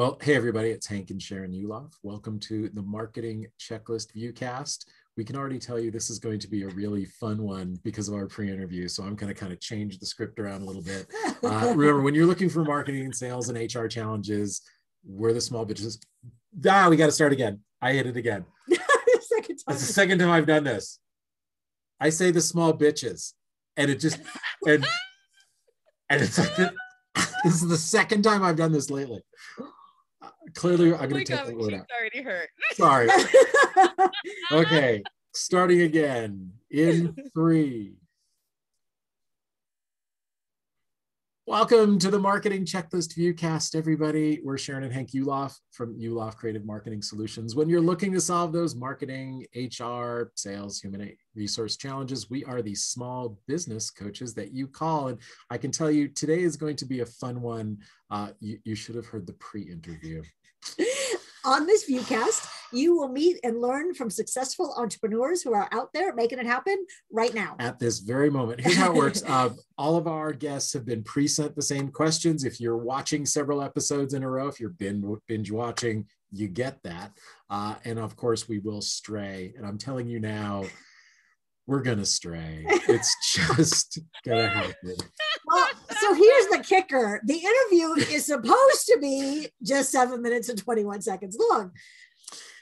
Well, hey everybody, it's Hank and Sharyn Yuloff. Welcome to the Marketing Checklist Viewcast. We can already tell you this is going to be a really fun one because of our pre-interview. So I'm going to kind of change the script around a little bit. Uh, remember, when you're looking for marketing and sales and HR challenges, we're the small bitches. Ah, we got to start again. I hit it again. second time. That's the second time I've done this. I say the small bitches, and it just and and it's like the, this is the second time I've done this lately. Clearly, I'm Oh going my to take god, the word out. already hurt. Sorry. Okay, starting again in three. Welcome to the Marketing Checklist Viewcast, everybody. We're Sharyn and Hank Yuloff from Yuloff Creative Marketing Solutions. When you're looking to solve those marketing, HR, sales, human resource challenges, we are the small business coaches that you call. And I can tell you today is going to be a fun one. Uh, you, you should have heard the pre-interview. On this viewcast, you will meet and learn from successful entrepreneurs who are out there making it happen right now. at this very moment. Here's how it works. Uh, all of our guests have been pre-sent the same questions. If you're watching several episodes in a row, if you're binge, binge watching, you get that. Uh, and of course, we will stray. And I'm telling you now, we're gonna stray. It's just gonna happen. Well, so here's the kicker the interview is supposed to be just seven minutes and 21 seconds long.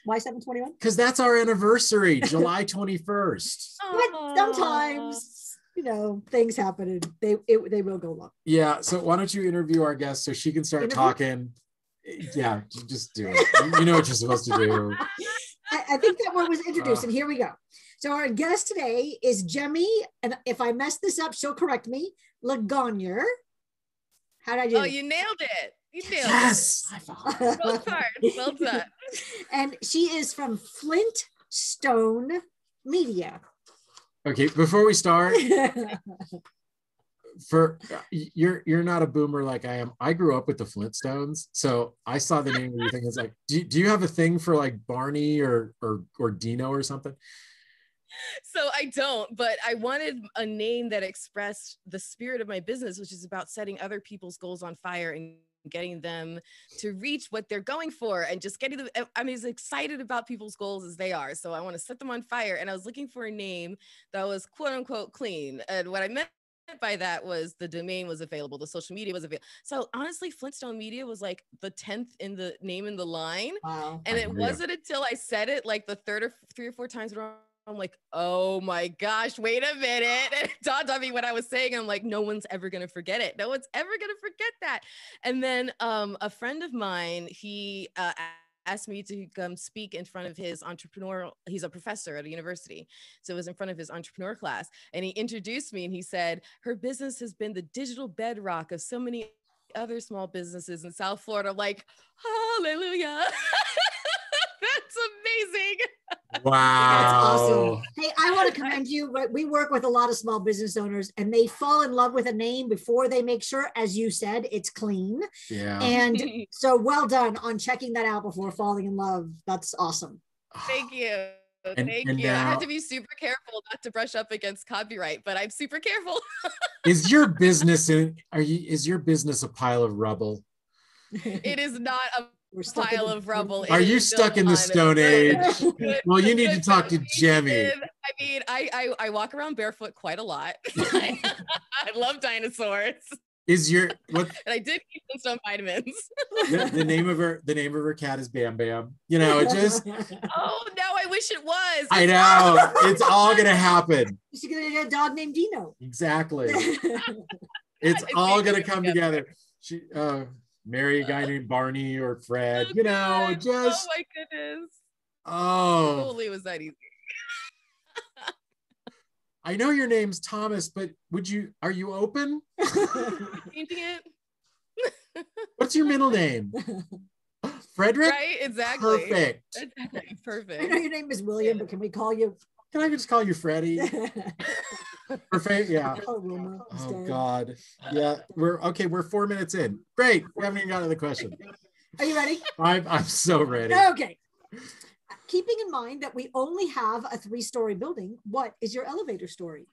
Why 721? Because that's our anniversary, July 21st. But sometimes, you know, things happen and they it, they will go long. Yeah. So why don't you interview our guest so she can start Interview? talking? Yeah, just do it. You- You know what you're supposed to do. I, I think that one was introduced, and here we go. So our guest today is Jaime, and if I mess this up, she'll correct me. Legagneur. How did I do? Oh, you nailed it. You nailed Yes. it. Well done. Well done. and she is from Flint Stone Media. Okay, before we start, for you're you're not a boomer like I am. I grew up with the Flintstones, so I saw the name of your thing. It's like, do, do you have a thing for like Barney or or or Dino or something? So I don't, but I wanted a name that expressed the spirit of my business, which is about setting other people's goals on fire and getting them to reach what they're going for and just getting them I'm as excited about people's goals as they are. So I want to set them on fire. And I was looking for a name that was quote unquote clean. And what I meant by that was the domain was available, the social media was available. So honestly, Flint Stone Media was like the 10th in the name in the line. wow. And it hear ya. wasn't until I said it like the third or three or four times in a row, I'm like, oh my gosh, wait a minute. And it dawned on me what I was saying. I'm like, no one's ever gonna forget it. No one's ever gonna forget that. And then um, a friend of mine, he uh, asked me to come speak in front of his entrepreneurial he's a professor at a university so it was in front of his entrepreneur class and he introduced me and he said her business has been the digital bedrock of so many other small businesses in south florida I'm like hallelujah that's amazing Wow, That's awesome. Hey, I want to commend you. but We work with a lot of small business owners and they fall in love with a name before they make sure, as you said, it's clean. Yeah. And so well done on checking that out before falling in love. That's awesome. Thank you. And- Thank and you. I now- have uh, to be super careful not to brush up against copyright, but I'm super careful. Is your business in? Are you? Is your business a pile of rubble? it is not a We're stuck pile the- of rubble. Are you stuck in the Stone Age? Well, you need to talk to Jaime. I mean, I, I I walk around barefoot quite a lot. I love dinosaurs, Is your what? and I did eat some vitamins. The, the name of her. The name of her cat is Bam Bam. You know, it just. Oh, now I wish it was. I know it's all gonna happen. She's gonna get a dog named Dino. Exactly. It's It's all gonna gonna come come together. She uh marry a guy uh, named Barney or Fred. Oh, You know, God. Oh just Oh my goodness. oh. Holy was that easy. I know your name's Thomas, but would you? Are you open? Changing it. What's your middle name? Frederick. Right? Exactly. Perfect. Exactly. I know your name is William, but can we call you? Can I just call you Freddie? Perfect. Yeah. Oh, Oh. God. Uh, yeah. We're okay. We're four minutes in. Great. We haven't even gotten to the question. Are you ready? I'm I'm so ready. Okay. Keeping in mind that we only have a three story building, what is your elevator story?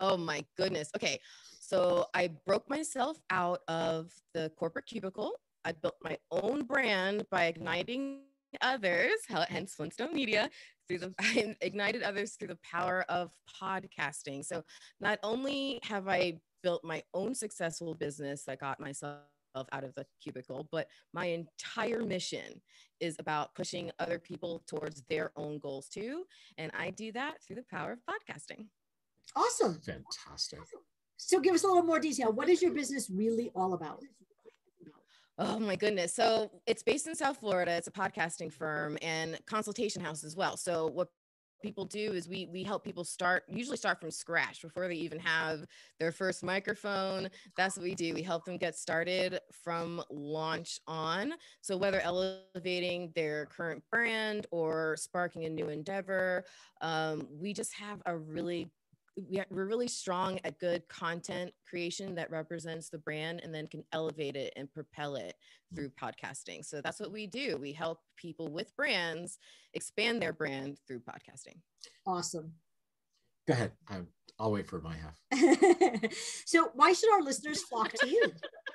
Oh my goodness. Okay. So I broke myself out of the corporate cubicle I built my own brand by igniting others, hence Flint Stone Media, through the I ignited others through the power of podcasting. So not only have I built my own successful business that got myself out of the cubicle, but my entire mission is about pushing other people towards their own goals too. And I do that through the power of podcasting. Awesome. Fantastic. So give us a little more detail. What is your business really all about? Oh my goodness. So it's based in South Florida. It's a podcasting firm and consultation house as well. So what people do is we we help people start usually start from scratch before they even have their first microphone that's what we do we help them get started from launch on so whether elevating their current brand or sparking a new endeavor um, we just have a really we're really strong at good content creation that represents the brand and then can elevate it and propel it mm. through podcasting. So that's what we do. We help people with brands expand their brand through podcasting. Awesome. Go ahead. I'm, I'll wait for my half. so, why should our listeners flock to you?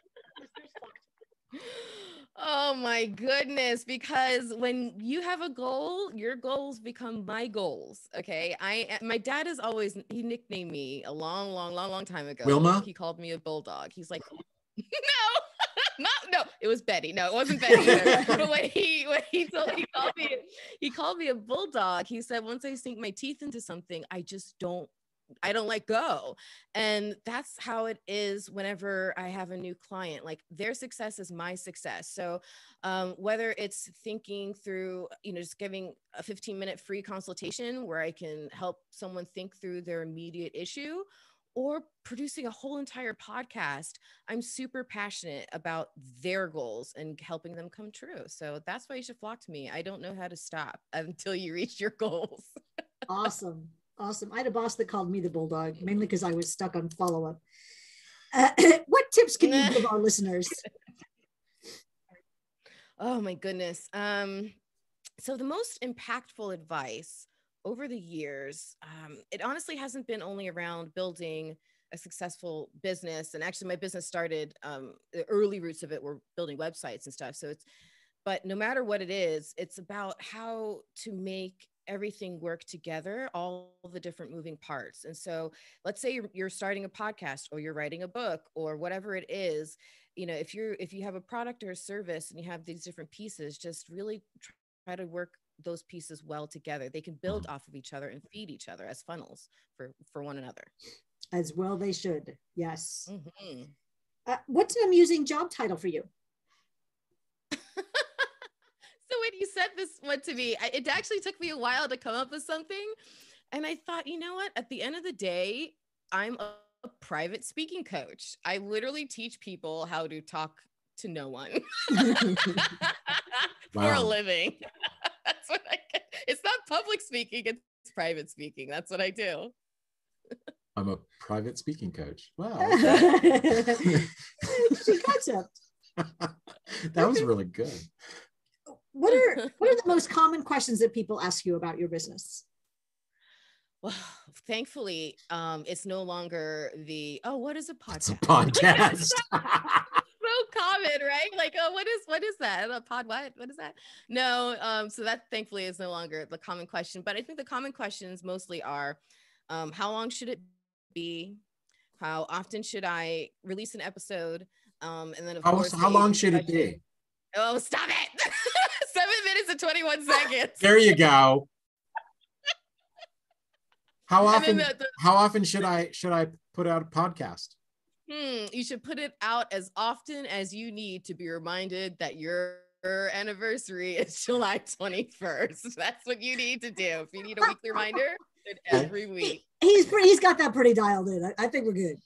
Oh my goodness. Because when you have a goal, your goals become my goals. Okay. I, eh, my dad is always, he nicknamed me a long, long, long, long time ago. Wilma? He called me a bulldog. He's like, no, not, no, it was Betty. No, it wasn't Betty. but when he, when he told, he called me, he called me a bulldog. He said, once I sink my teeth into something, I just don't I don't let go. And that's how it is whenever I have a new client. Like their success is my success. So um, whether it's thinking through, you know, just giving a 15 minute free consultation where I can help someone think through their immediate issue or producing a whole entire podcast, I'm super passionate about their goals and helping them come true. So that's why you should flock to me. I don't know how to stop until you reach your goals. awesome. Awesome. I had a boss that called me the bulldog, mainly because I was stuck on follow up. Uh, what tips can you give our listeners? Oh my goodness. Um, so the most impactful advice over the years, um, it honestly hasn't been only around building a successful business. And actually, my business started um, the early roots of it were building websites and stuff. So it's, but no matter what it is, it's about how to make everything work together, all the different moving parts. And so, let's say you're, you're starting a podcast or you're writing a book or whatever it is, you know, if you're if you have a product or a service and you have these different pieces, just really try to work those pieces well together. They can build mm-hmm. off of each other and feed each other as funnels for for one another. As well, they should. Yes. Mm-hmm. Uh, what's an amusing job title for you? when you said this one to me, I, it actually took me a while to come up with something. And I thought, you know what? At the end of the day, I'm a, a private speaking coach. I literally teach people how to talk to no one for a living. That's what I get. It's not public speaking, it's private speaking. That's what I do. I'm a private speaking coach. Wow. Interesting concept. that was really good what are what are the most common questions that people ask you about your business? Well, thankfully, um, it's no longer the oh, what is a podcast? It's a podcast. so common, right? Like, oh, what is what is that? A pod what? What is that? No, um, so that thankfully is no longer the common question. But I think the common questions mostly are um, how long should it be? How often should I release an episode? Um, and then of how, course, how long should it be? Oh, stop it. Seven minutes and 21 seconds. there you go. How often the, the, how often should I should I put out a podcast? Hmm, you should put it out as often as you need to be reminded that your anniversary is July 21st. That's what you need to do. If you need a weekly reminder, every week. He's he's got that pretty dialed in. I, I think we're good.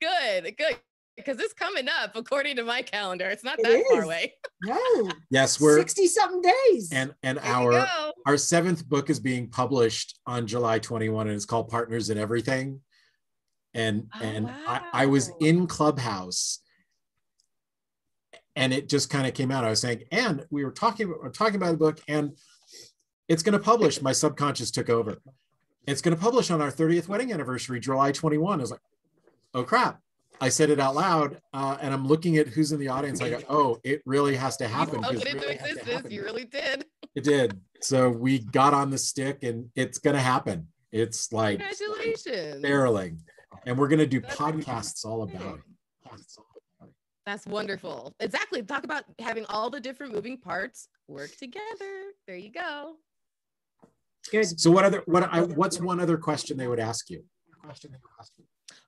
Good, good because it's coming up according to my calendar. It's not it that is. far away. No. yes, we're 60 something days. And and there our our seventh book is being published on July 21 and it's called Partners in Everything. And oh, and wow. I, I was in Clubhouse and it just kind of came out. I was saying, and we were talking about, we talking about the book, and it's going to publish. My subconscious took over. It's going to publish on our 30th wedding anniversary, July 21. I was like, oh crap, I said it out loud, uh, and I'm looking at who's in the audience. I go, "Oh, it really has to happen." You 'cause spoke it into really has to existence. happen. You really did. It did. So we got on the stick, and it's gonna happen. It's like Congratulations. barreling, and we're gonna do That's podcasts all about it. That's wonderful. Exactly. Talk about having all the different moving parts work together. There you go. Good. So what other what I what's one other question they would ask you?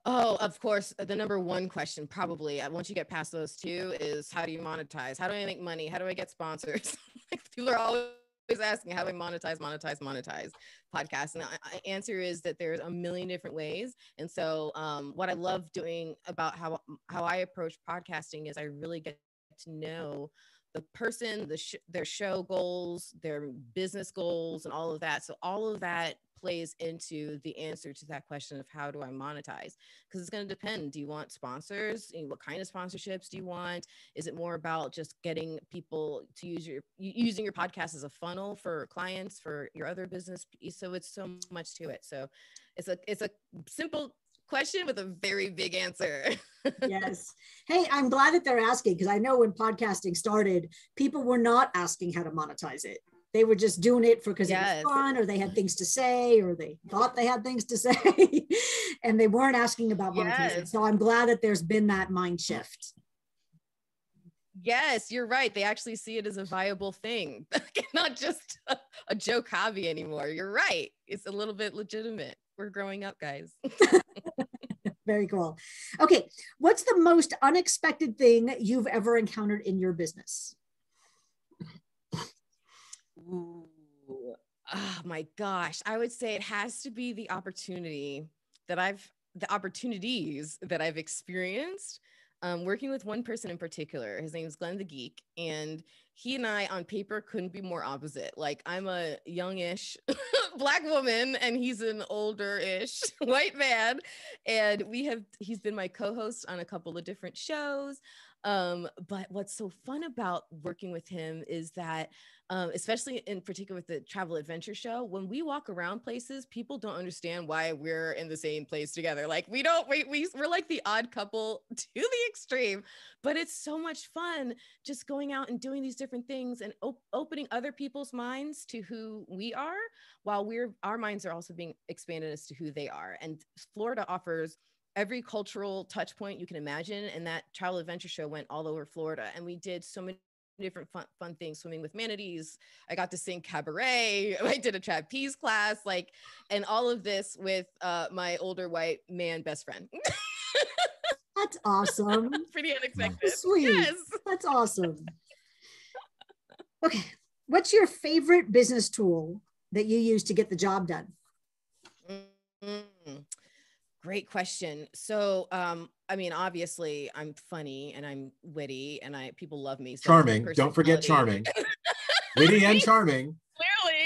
Oh, of course. The number one question, probably uh, once you get past those two, is how do you monetize? How do I make money? How do I get sponsors? People are always asking how do I monetize, monetize, monetize podcasts. And the answer is that there's a million different ways. And so, um, what I love doing about how how I approach podcasting is I really get to know the person, the sh- their show goals, their business goals, and all of that. So all of that plays into the answer to that question of how do I monetize? Because it's going to depend. Do you want sponsors? What kind of sponsorships do you want? Is it more about just getting people to use your using your podcast as a funnel for clients for your other business? So it's so much to it. So it's a it's a simple question with a very big answer. yes. Hey, I'm glad that they're asking because I know when podcasting started, people were not asking how to monetize it. They were just doing it for because Yes. it was fun, or they had things to say, or they thought they had things to say, and they weren't asking about monetizing. Yes. So I'm glad that there's been that mind shift. Yes, you're right. They actually see it as a viable thing, not just a, a joke hobby anymore. You're right. It's a little bit legitimate. We're growing up, guys. Very cool. Okay, what's the most unexpected thing you've ever encountered in your business? Ooh. Oh my gosh. I would say it has to be the opportunity that I've, the opportunities that I've experienced um, working with one person in particular. His name is Glenn the Geek. And he and I on paper couldn't be more opposite. Like I'm a youngish black woman and he's an older-ish white man. And we have, he's been my co-host on a couple of different shows. Um, but what's so fun about working with him is that um, especially in particular with the travel adventure show, when we walk around places, people don't understand why we're in the same place together. Like we don't, we, we we're like the odd couple to the extreme, but it's so much fun just going out and doing these different things and op- opening other people's minds to who we are, while we're our minds are also being expanded as to who they are. And Florida offers every cultural touch point you can imagine. And that travel adventure show went all over Florida, and we did so many different fun, fun things swimming with manatees i got to sing cabaret i did a trapeze class like and all of this with uh my older white man best friend That's awesome. pretty unexpected Sweet. yes That's awesome. Okay, what's your favorite business tool that you use to get the job done? Mm, Great question. So, um, I mean, obviously, I'm funny and I'm witty, and I people love me. so Charming. Don't forget charming. Witty and charming. clearly.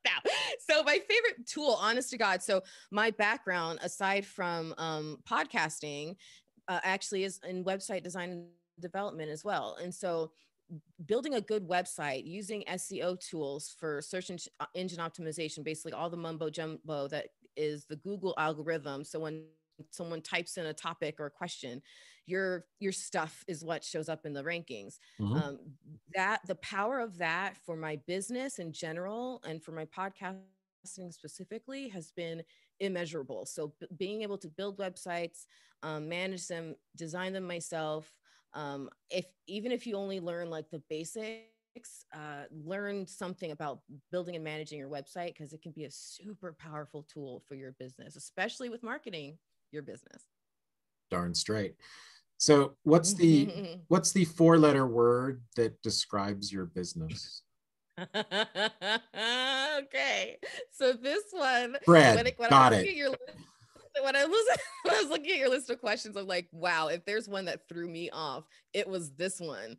now, so my favorite tool, honest to God. So my background, aside from um, podcasting, uh, actually is in website design and development as well. And so building a good website using SEO tools for search uh, engine optimization, basically all the mumbo jumbo that is the Google algorithm. So when someone types in a topic or a question, your your stuff is what shows up in the rankings Mhm. um, that the power of that for my business in general and for my podcasting specifically has been immeasurable so b- being able to build websites um, manage them design them myself um, if even if you only learn like the basics uh, learn something about building and managing your website because it can be a super powerful tool for your business especially with marketing your business Darn straight. So what's the what's the four letter word that describes your business? okay. So this one, Fred, when, it, when got it. your when I was when I was looking at your list of questions, I'm like, wow, if there's one that threw me off, it was this one.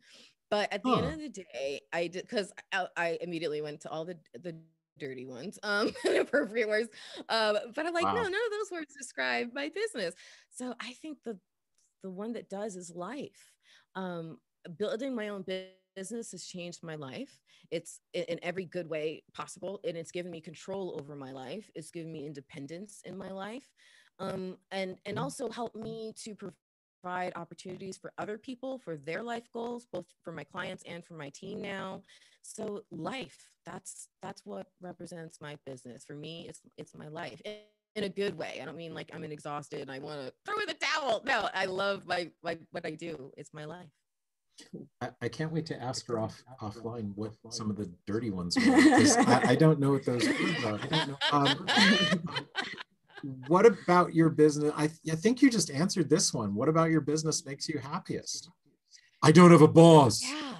But at the Huh. end of the day, I did because I, I immediately went to all the the dirty ones, um, inappropriate words. Um, but I'm like, Wow. no, none of those words describe my business. So I think the the one that does is life. Um, building my own business has changed my life. It's in, every good way possible, and it's given me control over my life. It's given me independence in my life. um, and and also helped me to provide opportunities for other people for their life goals, both for my clients and for my team now. So life, that's that's what represents my business. For me, it's it's my life. In a good way. I don't mean like I'm an exhausted and I want to throw in the towel. No, I love my, my what I do. It's my life. I, I, can't wait to ask her off offline what some of the dirty ones are. I, I, don't know what those are. Um, what about your business? I, I think you just answered this one. What about your business makes you happiest? I don't have a boss. Yeah.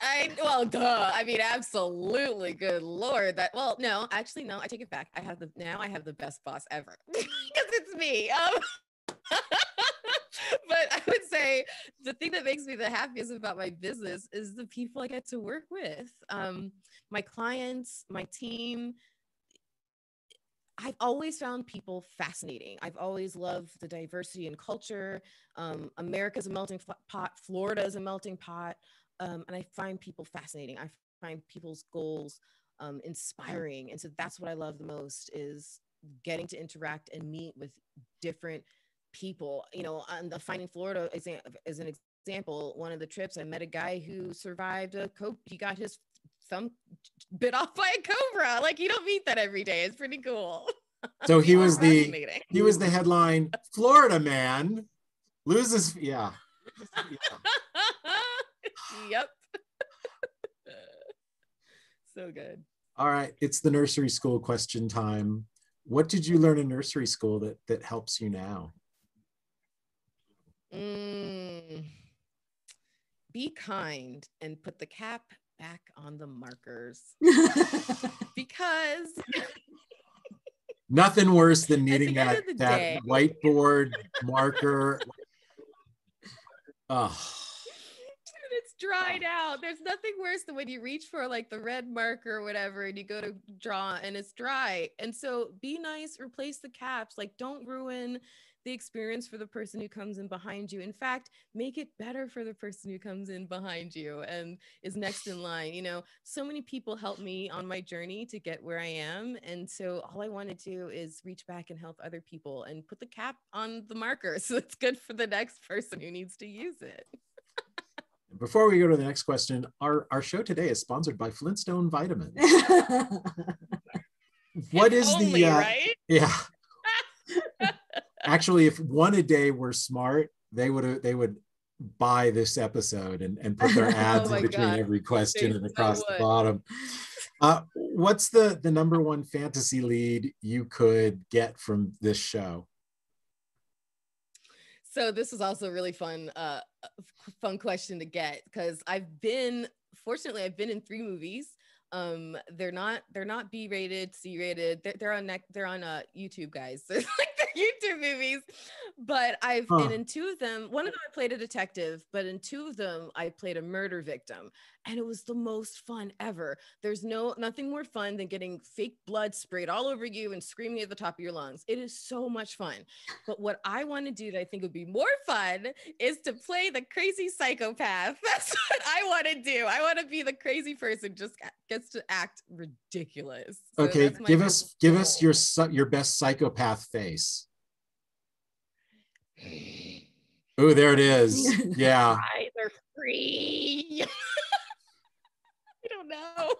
I well, duh. I mean, absolutely. Good lord. That well, no, actually, no. I take it back. I have the now. I have the best boss ever because it's me. Um, but I would say the thing that makes me the happiest about my business is the people I get to work with. Um, my clients, my team. I've always found people fascinating. I've always loved the diversity and culture. Um, America's a melting pot. Florida is a melting pot. Um, and I find people fascinating. I find people's goals um, inspiring. And so that's what I love the most is getting to interact and meet with different people. You know, on the Finding Florida as an example, one of the trips I met a guy who survived a coke. He got his thumb bit off by a cobra. Like you don't meet that every day. It's pretty cool. So he was the he was the headline Florida man loses yeah. yeah. yep. so good. All right, it's the nursery school question time. What did you learn in nursery school that that helps you now? Mm, be kind and put the cap back on the markers because nothing worse than needing that, that day. whiteboard marker. Oh. it's dried out. There's nothing worse than when you reach for like the red marker or whatever and you go to draw and it's dry. And so be nice, replace the caps. Like don't ruin the experience for the person who comes in behind you. In fact, make it better for the person who comes in behind you and is next in line. You know, so many people help me on my journey to get where I am. And so all I want to do is reach back and help other people and put the cap on the marker so it's good for the next person who needs to use it. Before we go to the next question, our, our show today is sponsored by Flintstone Vitamins. what is Only, the uh, right? yeah actually, if one a day were smart, they would they would buy this episode and, and put their oh ads oh in between God. every question they and across the bottom. Uh, what's the the number one fantasy lead you could get from this show? So this is also a really fun uh fun question to get because I've been fortunately I've been in three movies um they're not they're not b rated c rated they're, they're on neck they're on uh youtube guys so like youtube movies but i've huh. and in two of them one of them i played a detective but in two of them i played a murder victim and it was the most fun ever. There's no nothing more fun than getting fake blood sprayed all over you and screaming at the top of your lungs. It is so much fun. But what i want to do that i think would be more fun is to play the crazy psychopath. That's what i want to do. I want to be the crazy person just gets to act ridiculous. So okay give us give us your your best psychopath face. Oh, there it is. Yeah. They're free. I don't know.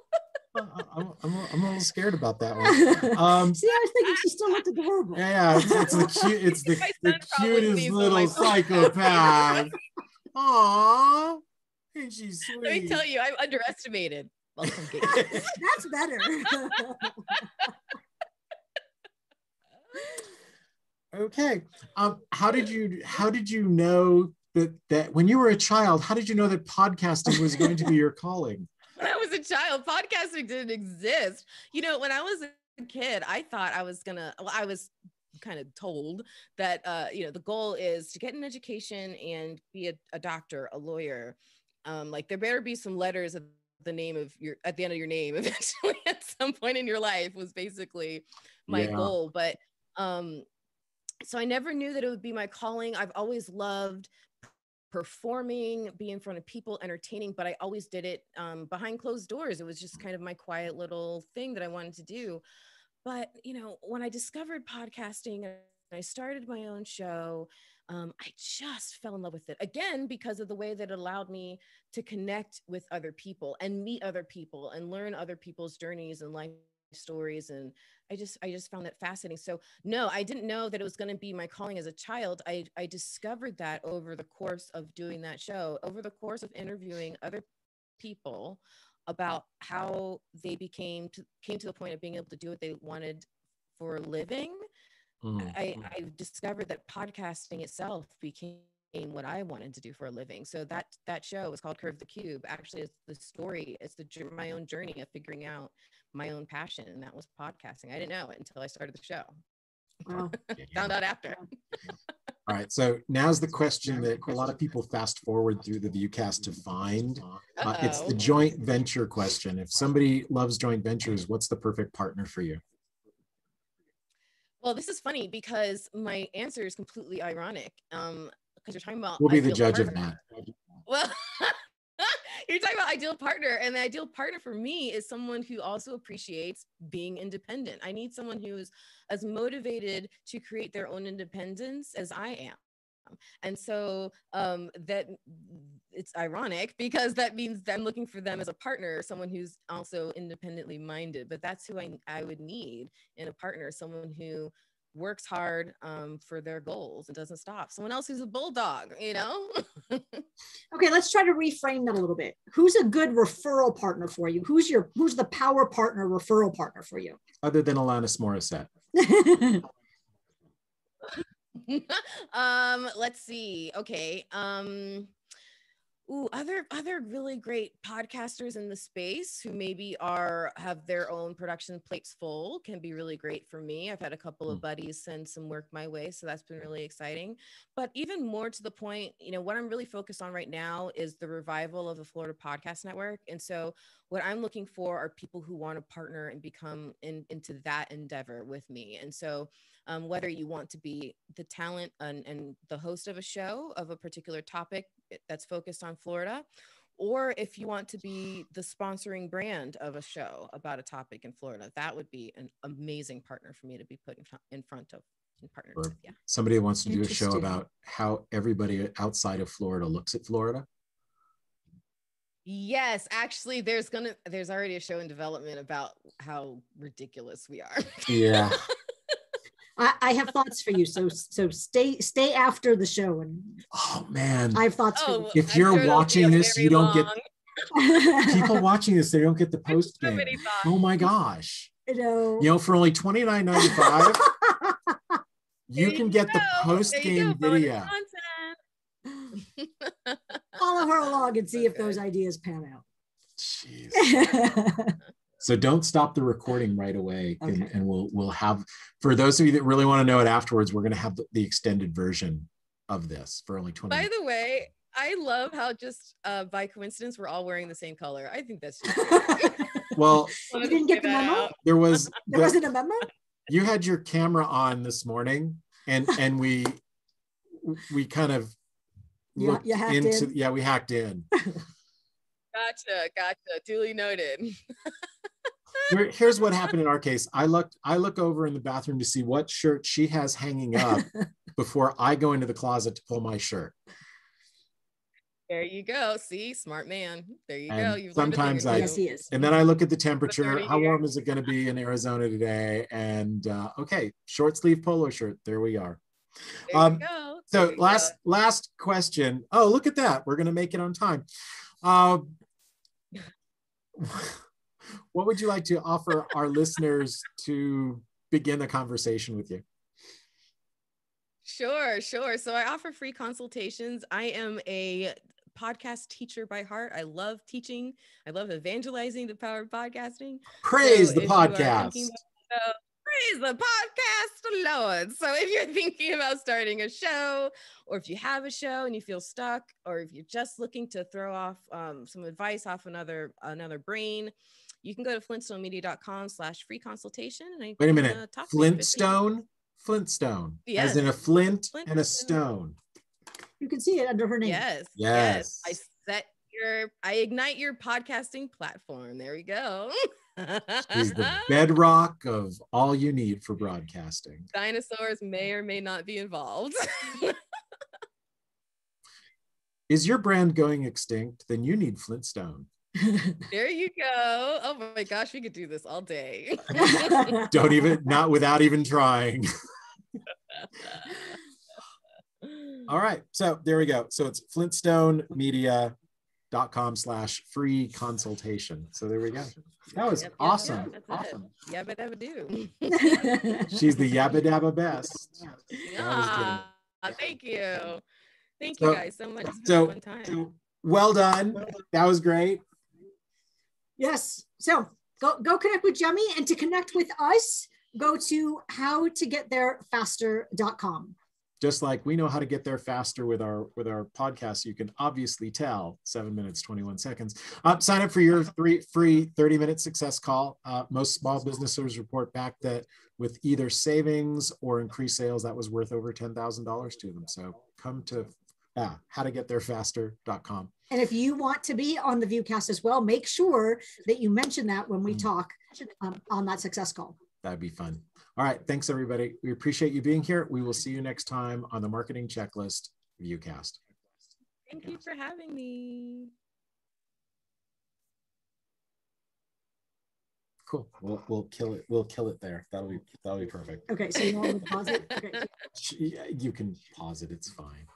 I'm, I'm, I'm, a little scared about that one. Um, See, I was thinking she still looked adorable. Yeah, it's, it's the cute, it's the, the cutest little psychopath. Aww, and she's sweet. Let me tell you, I'm underestimated. That's better. okay. Um, how did you how did you know that that when you were a child, how did you know that podcasting was going to be your calling? When I was a child, podcasting didn't exist. You know, when I was a kid, I thought I was gonna, well, I was kind of told that, uh, you know, the goal is to get an education and be a, a doctor, a lawyer. Um, like there better be some letters at the name of your, at the end of your name eventually at some point in your life was basically my yeah. goal. But, um, so I never knew that it would be my calling. I've always loved performing, be in front of people, entertaining, but I always did it um, behind closed doors. It was just kind of my quiet little thing that I wanted to do. But, you know, when I discovered podcasting and I started my own show, um, I just fell in love with it again because of the way that it allowed me to connect with other people and meet other people and learn other people's journeys and life stories and i just i just found that fascinating so no i didn't know that it was going to be my calling as a child i i discovered that over the course of doing that show over the course of interviewing other people about how they became to, came to the point of being able to do what they wanted for a living Mm. I, I discovered that podcasting itself became what I wanted to do for a living. So that that show was called Curve the Cube. Actually, it's the story. It's the my own journey of figuring out my own passion, and that was podcasting. I didn't know it until I started the show. Wow. Found out after. All right. So now's the question that a lot of people fast forward through the viewcast to find. Uh, it's the joint venture question. If somebody loves joint ventures, what's the perfect partner for you? Well, this is funny because my answer is completely ironic. Um, because you're talking about we'll be the judge partner. of that. Well, you're talking about ideal partner, and the ideal partner for me is someone who also appreciates being independent. I need someone who's as motivated to create their own independence as I am. And so um, that it's ironic because that means that I'm looking for them as a partner, someone who's also independently minded. But that's who I, I would need in a partner, someone who works hard um, for their goals and doesn't stop. Someone else who's a bulldog, you know? okay, let's try to reframe that a little bit. Who's a good referral partner for you? Who's your who's the power partner referral partner for you? Other than Alanis Morissette. um, let's see. Okay. Um, Ooh, other other really great podcasters in the space who maybe are have their own production plates full can be really great for me. I've had a couple of mm. buddies send some work my way, so that's been really exciting. But even more to the point, you know, what I'm really focused on right now is the revival of the Florida Podcast Network. And so what I'm looking for are people who want to partner and become in, into that endeavor with me. And so um, whether you want to be the talent and, and the host of a show of a particular topic that's focused on Florida, or if you want to be the sponsoring brand of a show about a topic in Florida, that would be an amazing partner for me to be put in, in front of. Partner with, yeah. Somebody wants to do a show about how everybody outside of Florida looks at Florida. Yes, actually, there's gonna there's already a show in development about how ridiculous we are. Yeah. I, I, have thoughts for you. So so stay stay after the show and oh man. I have thoughts oh, If you're sure watching this, you don't long. get people watching this, they don't get the post game. oh my gosh. You know, you know, for only twenty nine ninety five, you can get go. the post game video. Follow her along and see okay. if those ideas pan out. Jeez. So don't stop the recording right away, okay. and, and, we'll we'll have for those of you that really want to know it afterwards. We're going to have the, the, extended version of this for only twenty. By minutes. the way, I love how just uh, by coincidence we're all wearing the same color. I think that's well. you didn't get the memo. There was there the, wasn't a memo. You had your camera on this morning, and and we we kind of yeah, you into in. yeah we hacked in. Gotcha, gotcha. Duly noted. Here, here's what happened in our case. I looked, I look over in the bathroom to see what shirt she has hanging up before I go into the closet to pull my shirt. There you go. See, smart man. There you and go. You've sometimes I, yes, he is. and then I look at the temperature. How warm is it going to be in Arizona today? And uh, okay, short sleeve polo shirt. There we are. There um, go. So last go. last question. Oh, look at that. We're going to make it on time. Uh, what would you like to offer our listeners to begin the conversation with you? Sure, sure. So I offer free consultations. I am a podcast teacher by heart. I love teaching. I love evangelizing the power of podcasting. Praise so the podcast. praise the podcast, Lord. So if you're thinking about starting a show, or if you have a show and you feel stuck, or if you're just looking to throw off um, some advice off another another brain, you can go to flintstonemedia.com slash free consultation. And I Wait a minute. Uh, Flintstone? Flintstone. Yes. As in a flint Flintstone. and a stone. You can see it under her name. Yes. Yes. yes. I set your, I ignite your podcasting platform. There we go. She's the bedrock of all you need for broadcasting. Dinosaurs may or may not be involved. Is your brand going extinct? Then you need Flintstone. There you go. Oh my gosh, we could do this all day. Don't even, not without even trying. all right. So there we go. So it's flintstonemedia.com slash free consultation. So there we go. That was Yep, yep, awesome. yep, awesome. Yabba dabba do. She's the yabba dabba best. Yeah. Thank you. Thank So- you guys so much. It's been so- a fun time. Well done. That was great. Yes. So go go connect with Jaime and to connect with us, go to howtogettherefaster.com. Just like we know how to get there faster with our with our podcast, you can obviously tell seven minutes twenty one seconds. Uh, sign up for your three free thirty minute success call. Uh, most small businesses report back that with either savings or increased sales, that was worth over ten thousand dollars to them. So come to uh, howtogettherefaster.com. And if you want to be on the Viewcast as well, make sure that you mention that when we Mm. talk um, on that success call. That'd be fun. All right. Thanks, everybody. We appreciate you being here. We will see you next time on the Marketing Checklist Viewcast. Thank you for having me. Cool. We'll, we'll kill it. We'll kill it there. That'll be that'll be perfect. Okay, so you want to pause it? Okay. You can pause it. It's fine.